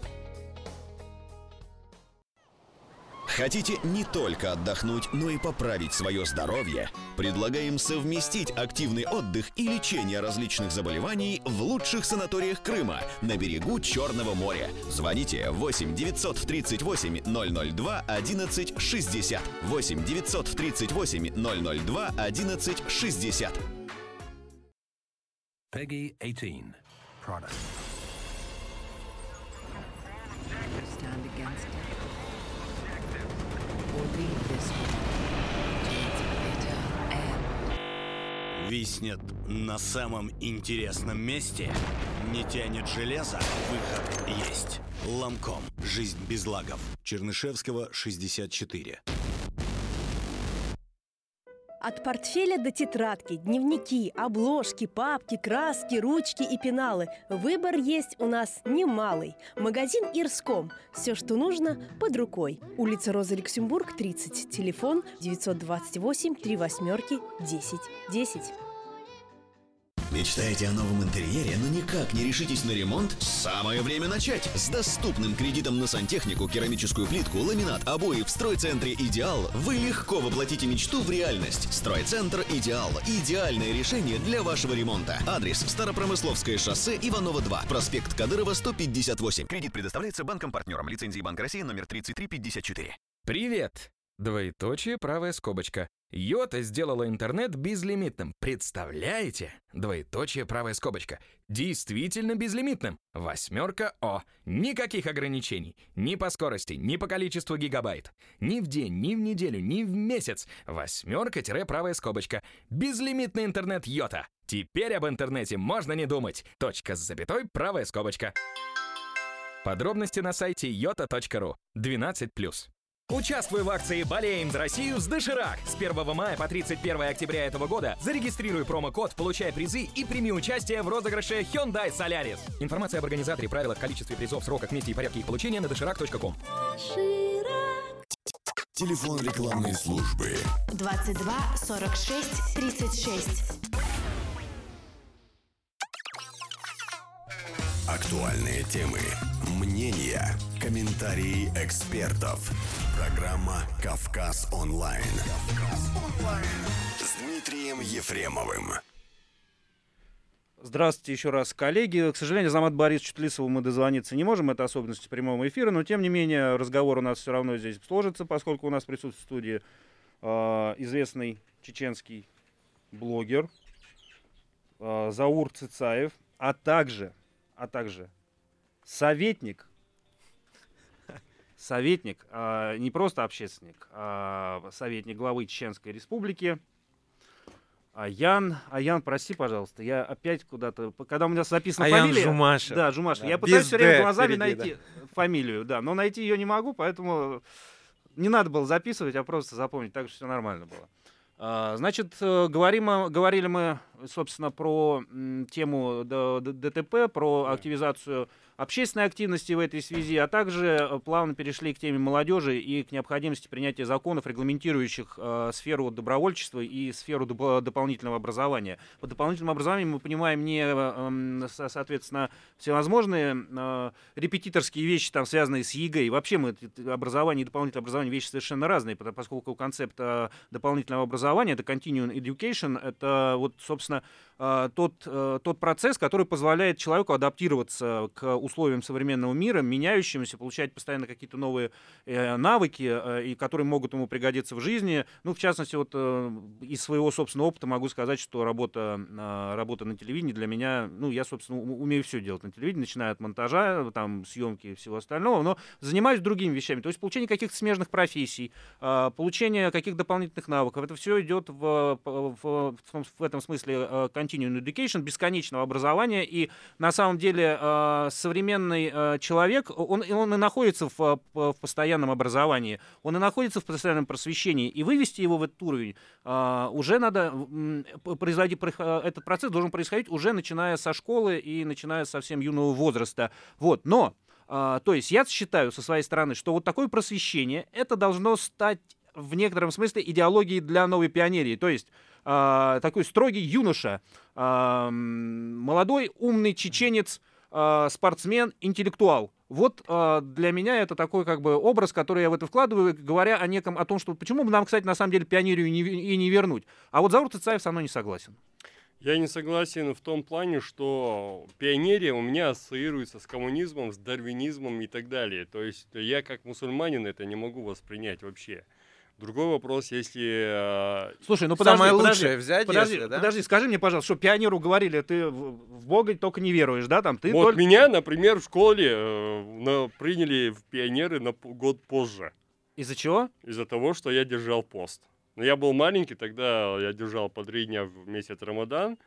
Speaker 16: Хотите не только отдохнуть, но и поправить свое здоровье? Предлагаем совместить активный отдых и лечение различных заболеваний в лучших санаториях Крыма на берегу Черного моря. Звоните 8 938 002 11 60. 8 938 002 11 60.
Speaker 9: Peggy 18. Product.
Speaker 17: Stand against it.
Speaker 18: Виснет на самом интересном месте? Не тянет железо? Выход есть. Ломком. Жизнь без лагов. Чернышевского, 64.
Speaker 19: От портфеля до тетрадки, дневники, обложки, папки, краски, ручки и пеналы. Выбор есть у нас немалый. Магазин Ирском. Все, что нужно, под рукой. Улица Роза Люксембург, 30. Телефон 928 3 восьмерки 10 10.
Speaker 16: Мечтаете о новом интерьере, но никак не решитесь на ремонт? Самое время начать! С доступным кредитом на сантехнику, керамическую плитку, ламинат, обои в стройцентре «Идеал» вы легко воплотите мечту в реальность. Стройцентр «Идеал» – идеальное решение для вашего ремонта. Адрес – Старопромысловское шоссе, Иванова 2, проспект Кадырова, 158. Кредит предоставляется банком-партнером лицензии Банк России номер 3354.
Speaker 20: Привет! Двоеточие, правая скобочка. Йота сделала интернет безлимитным. Представляете? Двоеточие, правая скобочка. Действительно безлимитным. Восьмерка О. Никаких ограничений. Ни по скорости, ни по количеству гигабайт. Ни в день, ни в неделю, ни в месяц. Восьмерка-правая скобочка. Безлимитный интернет Йота. Теперь об интернете можно не думать. Точка с запятой, правая скобочка. Подробности на сайте yota.ru. 12+. Участвуй в акции «Болеем за Россию» с «Доширак». С 1 мая по 31 октября этого года зарегистрируй промокод, получай призы и прими участие в розыгрыше Hyundai Solaris. Информация об организаторе, правилах, количестве призов, сроках, месте и порядке их получения на доширак.ком.
Speaker 2: Телефон рекламной службы
Speaker 1: 22 46 36.
Speaker 2: Актуальные темы, мнения, комментарии экспертов. Программа «Кавказ онлайн». С Дмитрием Ефремовым.
Speaker 11: Здравствуйте еще раз, коллеги. К сожалению, Замат Борисовичу Тлисову мы дозвониться не можем, это особенность прямого эфира, но тем не менее разговор у нас все равно здесь сложится, поскольку у нас присутствует в студии э, известный чеченский блогер э, Заур Цицаев, а также, а также советник, советник, э, не просто общественник, а советник главы Чеченской Республики, Аян, Аян, прости, пожалуйста, я опять куда-то, когда у меня записана
Speaker 14: Аян
Speaker 11: фамилия...
Speaker 14: Жумаша.
Speaker 11: Да, Жумаша.
Speaker 14: Да,
Speaker 11: я
Speaker 14: без
Speaker 11: пытаюсь все время глазами
Speaker 14: впереди,
Speaker 11: найти фамилию, да, но найти ее не могу, поэтому не надо было записывать, а просто запомнить, так что все нормально было. А, Значит, э, говорим, говорили мы, собственно, про тему ДТП, про активизацию общественной активности в этой связи, а также э, плавно перешли к теме молодежи и к необходимости принятия законов, регламентирующих э, сферу добровольчества и сферу доп- дополнительного образования. Под дополнительным образованием мы понимаем не, э, м, со- соответственно, всевозможные э, репетиторские вещи, там, связанные с ЕГЭ. И вообще мы образование и дополнительное образование вещи совершенно разные, поскольку концепт э, дополнительного образования, это continuing education, это вот, собственно, собственно, э, тот, э, тот процесс, который позволяет человеку адаптироваться к условиям современного мира, меняющимся, получать постоянно какие-то новые э, навыки, и которые могут ему пригодиться в жизни. Ну, в частности, вот из своего собственного опыта могу сказать, что работа, работа на телевидении для меня, ну, я, собственно, умею все делать на телевидении, начиная от монтажа, там, съемки и всего остального, но занимаюсь другими вещами. То есть получение каких-то смежных профессий, получение каких-то дополнительных навыков. Это все идет в, в, в, в этом смысле э, continuing education, бесконечного образования. И на самом деле э, современный э, человек, он, он и находится в, э, в постоянном образовании, он и находится в постоянном просвещении. И вывести его в этот уровень э, уже надо м, п- производить, прох- э, этот процесс должен происходить уже начиная со школы и начиная с совсем юного возраста. Вот. Но а, то есть я считаю со своей стороны, что вот такое просвещение, это должно стать в некотором смысле идеологией для новой пионерии. То есть а, такой строгий юноша, а, молодой умный чеченец, а, спортсмен, интеллектуал. Вот а, для меня это такой как бы образ, который я в это вкладываю, говоря о неком, о том, что почему бы нам, кстати, на самом деле пионерию не, и не вернуть. А вот Заур Цицаев со мной не согласен.
Speaker 12: Я не согласен в том плане, что пионерия у меня ассоциируется с коммунизмом, с дарвинизмом и так далее. То есть я как мусульманин это не могу воспринять вообще. Другой вопрос, если... э,
Speaker 11: Слушай, ну подожди, подожди, подожди, подожди, скажи мне, пожалуйста, что пионеру говорили, ты в, Бога только не веруешь, да? Там ты
Speaker 12: вот
Speaker 11: только-
Speaker 12: меня, например, в школе э, на- приняли в пионеры на год позже.
Speaker 11: Из-за чего?
Speaker 12: Из-за того, что я держал пост. Но я был маленький, тогда я держал по три дня в месяц Рамадан.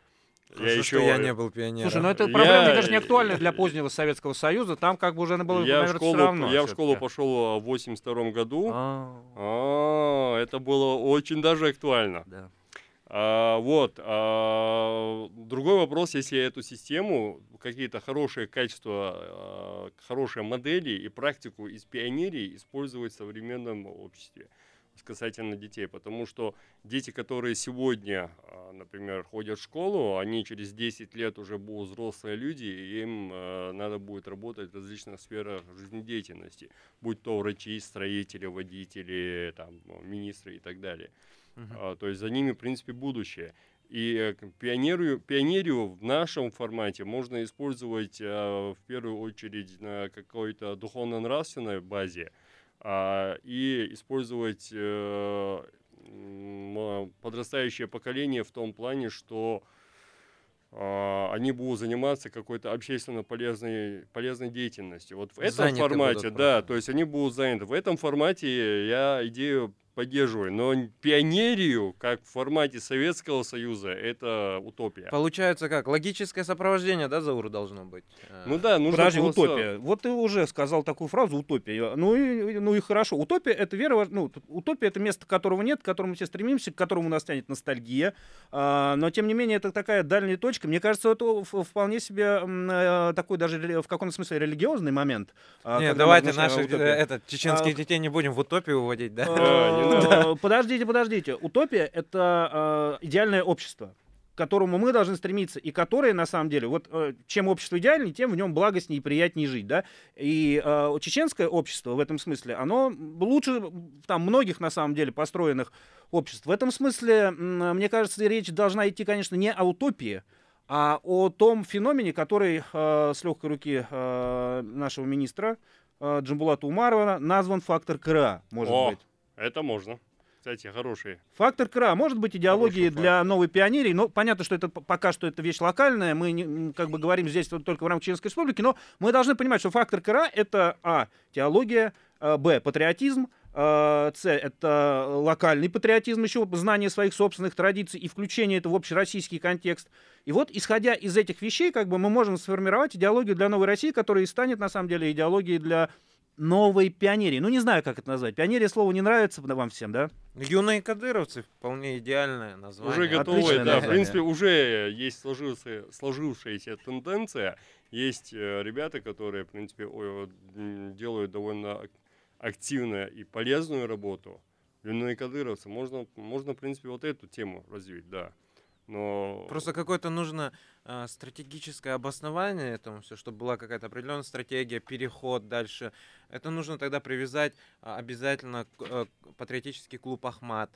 Speaker 14: Хорошо, что я не был пионером.
Speaker 11: Слушай, ну это
Speaker 12: Я-
Speaker 11: проблема, мне кажется, не актуальна для позднего Советского Союза. Там как бы уже было,
Speaker 12: я, в
Speaker 11: наверное,
Speaker 12: школу,
Speaker 11: все равно.
Speaker 12: я в школу пошел в 82 году. А, это было очень даже актуально. А, вот. а, другой вопрос, если эту систему, какие-то хорошие качества, а, хорошие модели и практику из пионерии использовать в современном обществе касательно детей, потому что дети, которые сегодня, а, например, ходят в школу, они через 10 лет уже будут взрослые люди, и им а, надо будет работать в различных сферах жизнедеятельности, будь то врачи, строители, водители, там, министры и так далее. А, то есть за ними, в принципе, будущее. И э, пионерию, пионерию в нашем формате можно использовать а, в первую очередь на какой-то духовно-нравственной базе а, и использовать э, а, подрастающее поколение в том плане, что а, они будут заниматься какой-то общественно полезной, полезной деятельностью. Вот в этом
Speaker 14: Заняты
Speaker 12: формате,
Speaker 14: будут
Speaker 12: да, то есть они будут заняты. В этом формате я идею поддерживаю, но пионерию, как в формате Советского Союза, это утопия.
Speaker 14: Получается как? Логическое сопровождение, да, Заур, должно быть?
Speaker 12: Ну да, нужно
Speaker 11: Подожди,
Speaker 12: просто-
Speaker 11: утопия. Вот ты уже сказал такую фразу утопия. Ну и, ну и хорошо. Утопия это вера, ну, утопия это место, которого нет, к которому мы все стремимся, к которому нас тянет ностальгия. А, но тем не менее это такая дальняя точка. Мне кажется, это вполне себе э, такой даже в каком-то смысле религиозный момент. а,
Speaker 14: Не,
Speaker 11: когда мы
Speaker 14: давайте наших э, этот, чеченских
Speaker 11: А,
Speaker 14: детей не будем в утопию уводить, да?
Speaker 11: Э, Подождите, подождите. Утопия — это э, идеальное общество к которому мы должны стремиться, и которое, на самом деле, вот э, чем общество идеальнее, тем в нем благостнее и приятнее жить, да, и э, чеченское общество в этом смысле, оно лучше там многих, на самом деле, построенных обществ. В этом смысле, мне кажется, речь должна идти, конечно, не о утопии, а о том феномене, который э, с легкой руки э, нашего министра Джамбулата Умарова назван фактор КРА, может
Speaker 12: О,
Speaker 11: быть.
Speaker 12: Это можно. Кстати, хороший.
Speaker 11: Фактор КРА может быть идеологией для новой пионерии, но понятно, что это пока что это вещь локальная, мы не- как бы говорим здесь только в рамках Чеченской Республики, но мы должны понимать, что фактор КРА это а теология, а, б патриотизм, а, с это локальный патриотизм, еще знание своих собственных традиций и включение это в общероссийский контекст. И вот исходя из этих вещей, как бы мы можем сформировать идеологию для новой России, которая и станет на самом деле идеологией для новой пионерии. Ну, не знаю, как это назвать. Пионерия слово не нравится вам всем, да?
Speaker 14: Юные кадыровцы вполне идеальное название.
Speaker 12: Уже готовы,
Speaker 11: Отличное
Speaker 12: да. В
Speaker 11: название.
Speaker 12: принципе, уже есть сложившаяся, сложившаяся тенденция. Есть э, ребята, которые, в принципе, делают довольно ак- активную и полезную работу. Юные кадыровцы. Можно, можно, в принципе, вот эту тему развить, да. Но
Speaker 14: Просто какое-то нужно стратегическое обоснование этому все, чтобы была какая-то определенная стратегия, переход дальше. Это нужно тогда привязать а, обязательно к, э, к патриотический клуб Ахмат,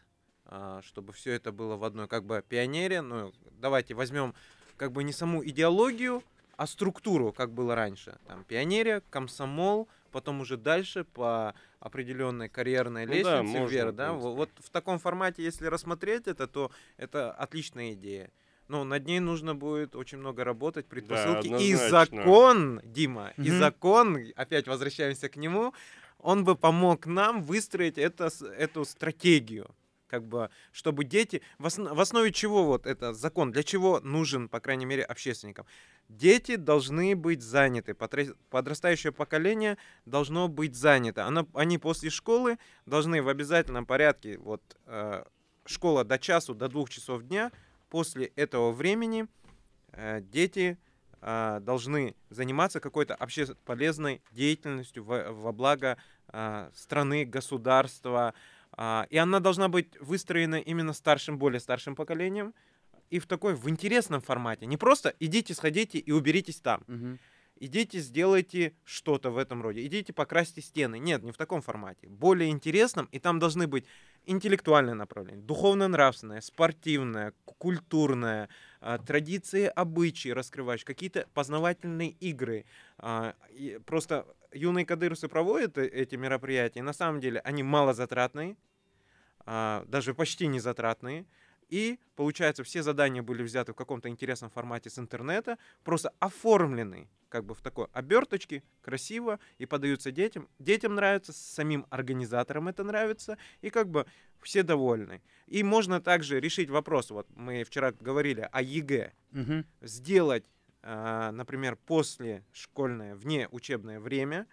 Speaker 14: а, чтобы все это было в одной как бы пионере. Ну, давайте возьмем как бы не саму идеологию, а структуру, как было раньше. Там пионерия, комсомол, потом уже дальше по определенной карьерной
Speaker 12: Ну да,
Speaker 14: лестнице
Speaker 12: можно,
Speaker 14: вверх, да. Вот в таком формате, если рассмотреть это, то это отличная идея. Но над ней нужно будет очень много работать, предпосылки. и
Speaker 12: однозначно.
Speaker 14: закон, Дима, и
Speaker 12: Мгм.
Speaker 14: закон, опять возвращаемся к нему, он бы помог нам выстроить это, эту стратегию. Как бы, чтобы дети... В, осно- в основе чего вот это закон? Для чего нужен, по крайней мере, общественникам? Дети должны быть заняты. Подрастающее поколение должно быть занято. Оно, они после школы должны в обязательном порядке, вот э, школа до часу, до двух часов дня, после этого времени э, дети э, должны заниматься какой-то общественно полезной деятельностью во, благо э, страны, государства. А, и она должна быть выстроена именно старшим, более старшим поколением. И в такой, в интересном формате. Не просто идите, сходите и уберитесь там. Идите, сделайте что-то в этом роде. Идите, покрасьте стены. Нет, не в таком формате. Более интересном, и там должны быть интеллектуальное направление, духовно-нравственное, спортивное, культурное, а, традиции, обычаи раскрываешь, какие-то познавательные игры. А, просто юные кадырусы проводят э- эти мероприятия, и на самом деле они малозатратные, а, даже почти не затратные. И, получается, все задания были взяты в каком-то интересном формате с интернета, просто оформлены как бы в такой оберточке, красиво, и подаются детям. Детям нравится, самим организаторам это нравится, и как бы все довольны. И можно также решить вопрос, вот мы вчера говорили о ЕГЭ,
Speaker 11: Мгм.
Speaker 14: сделать, а, например, после школьное, вне учебное время,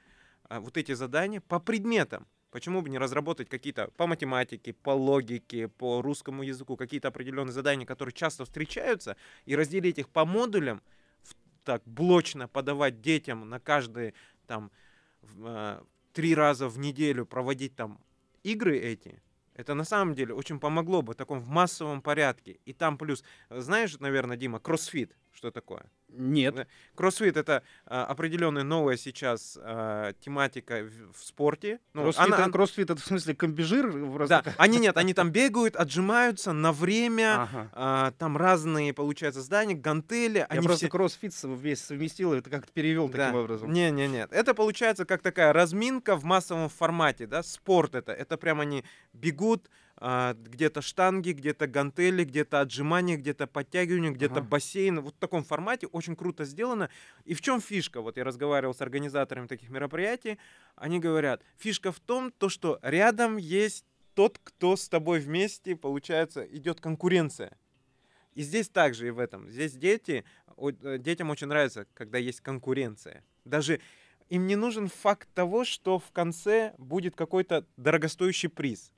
Speaker 14: а, вот эти задания по предметам. Почему бы не разработать какие-то по математике, по логике, по русскому языку, какие-то определенные задания, которые часто встречаются, и разделить их по модулям, так блочно подавать детям на каждый там а, три раза в неделю проводить там игры эти, это на самом деле очень помогло бы в таком в массовом порядке. И там плюс, э, знаешь, наверное, Дима, кроссфит, что такое?
Speaker 11: Нет.
Speaker 14: Да. Кроссфит это а, определенная новая сейчас а, тематика в, в спорте. Ну,
Speaker 11: кроссфит,
Speaker 14: она-
Speaker 11: это, кроссфит это в смысле комбижир?
Speaker 14: да, они нет, они там бегают, отжимаются на время,
Speaker 11: Ага.
Speaker 14: а, там разные, получается, здания, гантели.
Speaker 11: Я просто
Speaker 14: все-
Speaker 11: кроссфит весь совместил, это как-то перевел таким образом.
Speaker 14: Не, не, нет. Это получается как такая разминка в массовом формате, да. Спорт это. Это прям они бегут, где-то штанги, где-то гантели, где-то отжимания, где-то подтягивания, где-то
Speaker 11: Ага.
Speaker 14: бассейн. Вот в таком формате очень круто сделано. И в чем фишка? Вот я разговаривал с организаторами таких мероприятий. Они говорят, фишка в том, то, что рядом есть тот, кто с тобой вместе, получается, идет конкуренция. И здесь также и в этом. Здесь дети, э, детям очень нравится, когда есть конкуренция. Даже им не нужен факт того, что в конце будет какой-то дорогостоящий приз.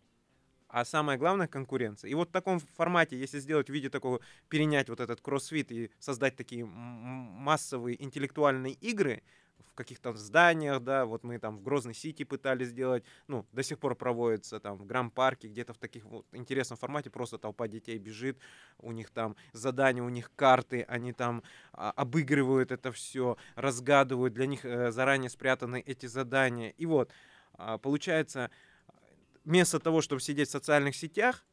Speaker 14: А самое главное — конкуренция. И вот в таком формате, если сделать в виде такого, перенять вот этот кроссфит и создать такие массовые интеллектуальные игры в каких-то зданиях, да, вот мы там в Грозной Сити пытались сделать, ну, до сих пор проводится там в Гранд-парке, где-то в таких вот интересном формате, просто толпа детей бежит, у них там задания, у них карты, они там а, обыгрывают это все, разгадывают, для них э, заранее спрятаны эти задания. И вот, а, получается, вместо того, чтобы сидеть в социальных сетях,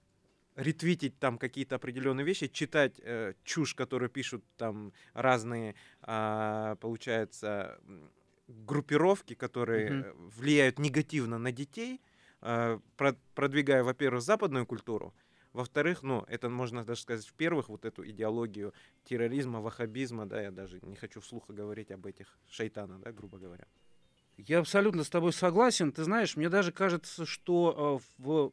Speaker 14: ретвитить там какие-то определенные вещи, читать э, чушь, которую пишут там разные, а, получается, группировки, которые э, влияют негативно на детей, э, про- продвигая, во-первых, западную культуру, во-вторых, ну, это можно даже сказать, в-первых, вот эту идеологию терроризма, ваххабизма, да, я даже не хочу вслух говорить об этих шайтанах, да, грубо говоря.
Speaker 11: Я абсолютно с тобой согласен. Ты знаешь, мне даже кажется, что э, в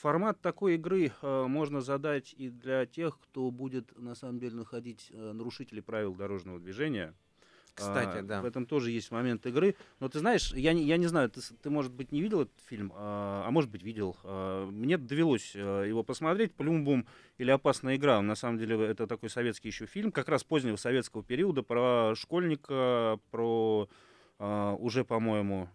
Speaker 11: формат такой игры э, можно задать и для тех, кто будет на самом деле находить э, нарушителей правил дорожного движения.
Speaker 14: Кстати,
Speaker 11: А,
Speaker 14: да.
Speaker 11: В этом тоже есть момент игры. Но ты знаешь, я не, я не знаю, ты, ты, может быть, не видел этот фильм, а, а может быть, видел. А, Мне довелось э, его посмотреть. Плюм-бум или опасная игра. На самом деле, это такой советский еще фильм, как раз позднего советского периода, про школьника, про а, уже, по-моему,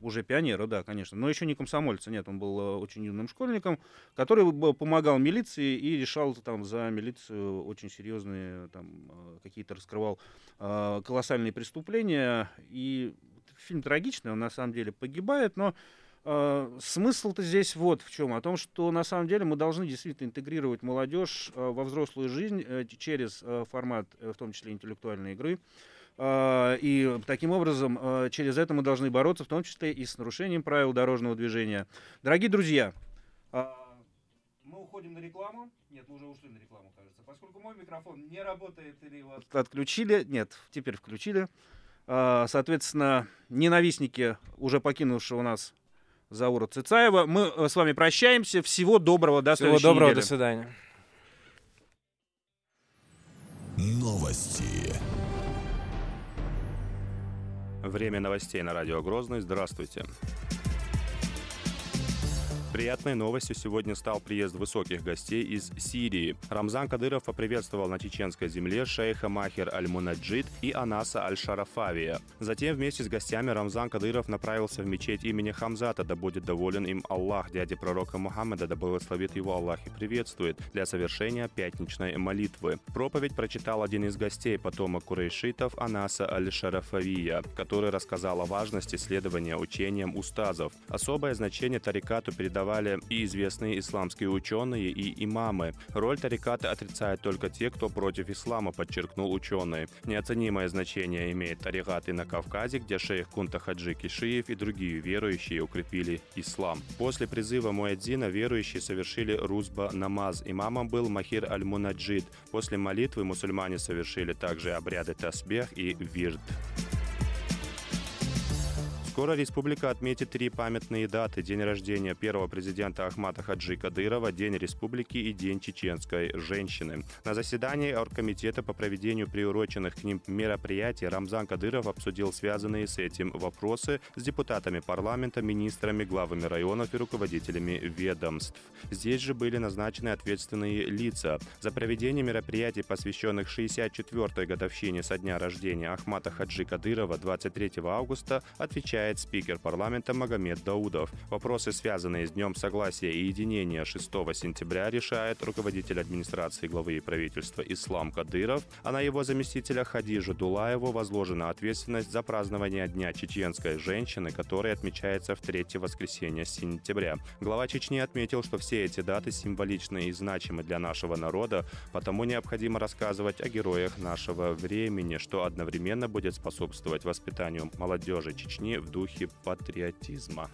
Speaker 11: уже пионера, да, конечно, но еще не комсомольца, нет, он был э, очень юным школьником, который помогал милиции и решал там за милицию очень серьезные там э, какие-то раскрывал э, колоссальные преступления. И фильм трагичный, он на самом деле погибает, но э, смысл-то здесь вот в чем, о том, что на самом деле мы должны действительно интегрировать молодежь э, во взрослую жизнь э, через э, формат, э, в том числе интеллектуальной игры. А, И таким образом э, через это мы должны бороться, в том числе и с нарушением правил дорожного движения. Дорогие друзья, а, мы уходим на рекламу. Нет, мы уже ушли на рекламу, кажется. Поскольку мой микрофон не работает или его от- отключили, нет, теперь включили. А, Соответственно, ненавистники уже покинувшего нас Заура Цицаева. Мы э, с вами прощаемся. Всего доброго. До
Speaker 14: Всего доброго,
Speaker 11: недели.
Speaker 14: до свидания.
Speaker 2: Новости.
Speaker 21: Время новостей на радио Грозный. Здравствуйте. Приятной новостью сегодня стал приезд высоких гостей из Сирии. Рамзан Кадыров поприветствовал на чеченской земле шейха Махер Аль-Мунаджид и Анаса Аль-Шарафавия. Затем вместе с гостями Рамзан Кадыров направился в мечеть имени Хамзата, да будет доволен им Аллах, дяди пророка Мухаммада, да благословит его Аллах и приветствует, для совершения пятничной молитвы. Проповедь прочитал один из гостей, потомок курейшитов Анаса Аль-Шарафавия, который рассказал о важности следования учениям устазов. Особое значение тарикату передал преподавали и известные исламские ученые, и имамы. Роль тариката отрицают только те, кто против ислама, подчеркнул ученый. Неоценимое значение имеет тарикат и на Кавказе, где шейх Кунта Хаджи Кишиев и другие верующие укрепили ислам. После призыва Муэдзина верующие совершили рузба намаз. Имамом был Махир Аль-Мунаджид. После молитвы мусульмане совершили также обряды тасбех и вирд. Скоро республика отметит три памятные даты. День рождения первого президента Ахмата Хаджи Кадырова, День республики и День чеченской женщины. На заседании Оргкомитета по проведению приуроченных к ним мероприятий Рамзан Кадыров обсудил связанные с этим вопросы с депутатами парламента, министрами, главами районов и руководителями ведомств. Здесь же были назначены ответственные лица. За проведение мероприятий, посвященных 64-й годовщине со дня рождения Ахмата Хаджи Кадырова 23 августа, отвечает спикер парламента Магомед Даудов. Вопросы, связанные с Днем Согласия и Единения 6 сентября, решает руководитель администрации главы правительства Ислам Кадыров, а на его заместителя Хадижа Дулаеву возложена ответственность за празднование Дня чеченской женщины, который отмечается в третье воскресенье сентября. Глава Чечни отметил, что все эти даты символичны и значимы для нашего народа, потому необходимо рассказывать о героях нашего времени, что одновременно будет способствовать воспитанию молодежи Чечни в духе патриотизма.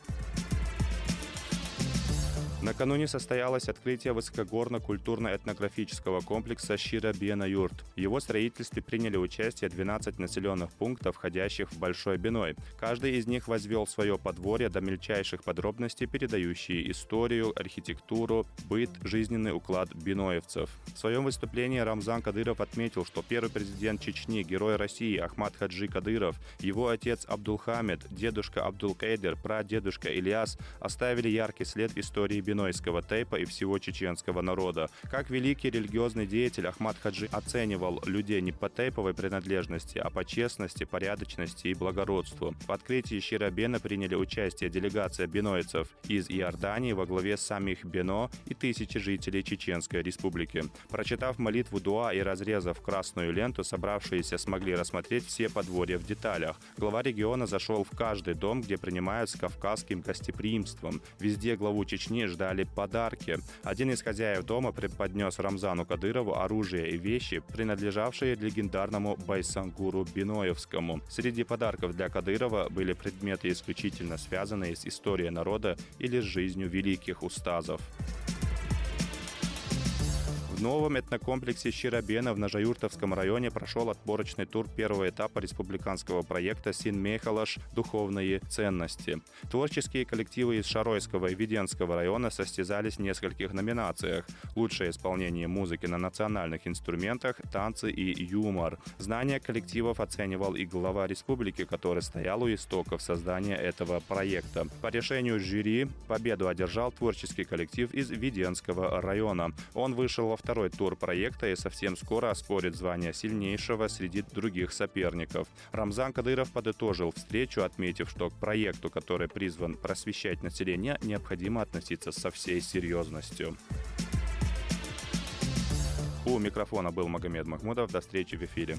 Speaker 21: Накануне состоялось открытие высокогорно-культурно-этнографического комплекса Шира-Бена-Юрт. В его строительстве приняли участие 12 населенных пунктов, входящих в Большой Биной. Каждый из них возвел свое подворье до мельчайших подробностей, передающие историю, архитектуру, быт, жизненный уклад биноевцев. В своем выступлении Рамзан Кадыров отметил, что первый президент Чечни, герой России Ахмад Хаджи Кадыров, его отец Абдулхамед, дедушка Абдулкейдер, прадедушка Ильяс оставили яркий след в истории бинойского тейпа и всего чеченского народа. Как великий религиозный деятель Ахмад Хаджи оценивал людей не по тейповой принадлежности, а по честности, порядочности и благородству. В открытии Щирабена приняли участие делегация бинойцев из Иордании во главе самих Бено и тысячи жителей Чеченской республики. Прочитав молитву Дуа и разрезав красную ленту, собравшиеся смогли рассмотреть все подворья в деталях. Глава региона зашел в каждый дом, где принимают с кавказским гостеприимством. Везде главу Чечни ждали подарки. Один из хозяев дома преподнес Рамзану Кадырову оружие и вещи, принадлежавшие легендарному Байсангуру Биноевскому. Среди подарков для Кадырова были предметы исключительно связанные с историей народа или с жизнью великих устазов. В новом этнокомплексе Щирабена в Нажаюртовском районе прошел отборочный тур первого этапа республиканского проекта «Син Мехалаш. Духовные ценности». Творческие коллективы из Шаройского и Веденского района состязались в нескольких номинациях. Лучшее исполнение музыки на национальных инструментах, танцы и юмор. Знания коллективов оценивал и глава республики, который стоял у истоков создания этого проекта. По решению жюри победу одержал творческий коллектив из Веденского района. Он вышел во второй тур проекта и совсем скоро оспорит звание сильнейшего среди других соперников. Рамзан Кадыров подытожил встречу, отметив, что к проекту, который призван просвещать население, необходимо относиться со всей серьезностью. У микрофона был Магомед Махмудов. До встречи в эфире.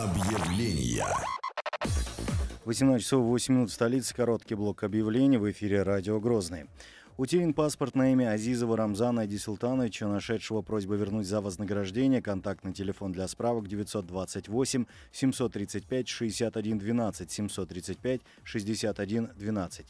Speaker 2: Объявления.
Speaker 6: 18 часов 8 минут в столице. Короткий блок объявлений в эфире «Радио Грозный». Утерян паспорт на имя Азизова Рамзана Айди Султановича, нашедшего просьбу вернуть за вознаграждение. Контактный телефон для справок 928 735 61 12 735 61 12.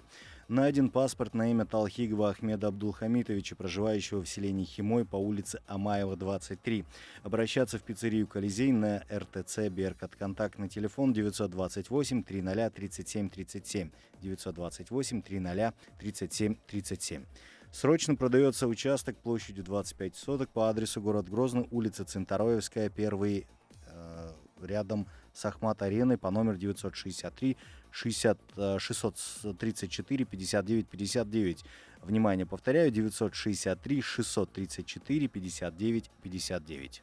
Speaker 6: Найден паспорт на имя Талхигова Ахмеда Абдулхамитовича, проживающего в селении Химой по улице Амаева, 23. Обращаться в пиццерию «Колизей» на РТЦ «Беркат». Контактный телефон 928 300 37 37. 928 300 37 37. Срочно продается участок площадью 25 соток по адресу город Грозный, улица Центароевская, первый, э, рядом с Ахмат-ареной по номеру 963 60, 634 59 59. Внимание, повторяю, 963 634 59 59.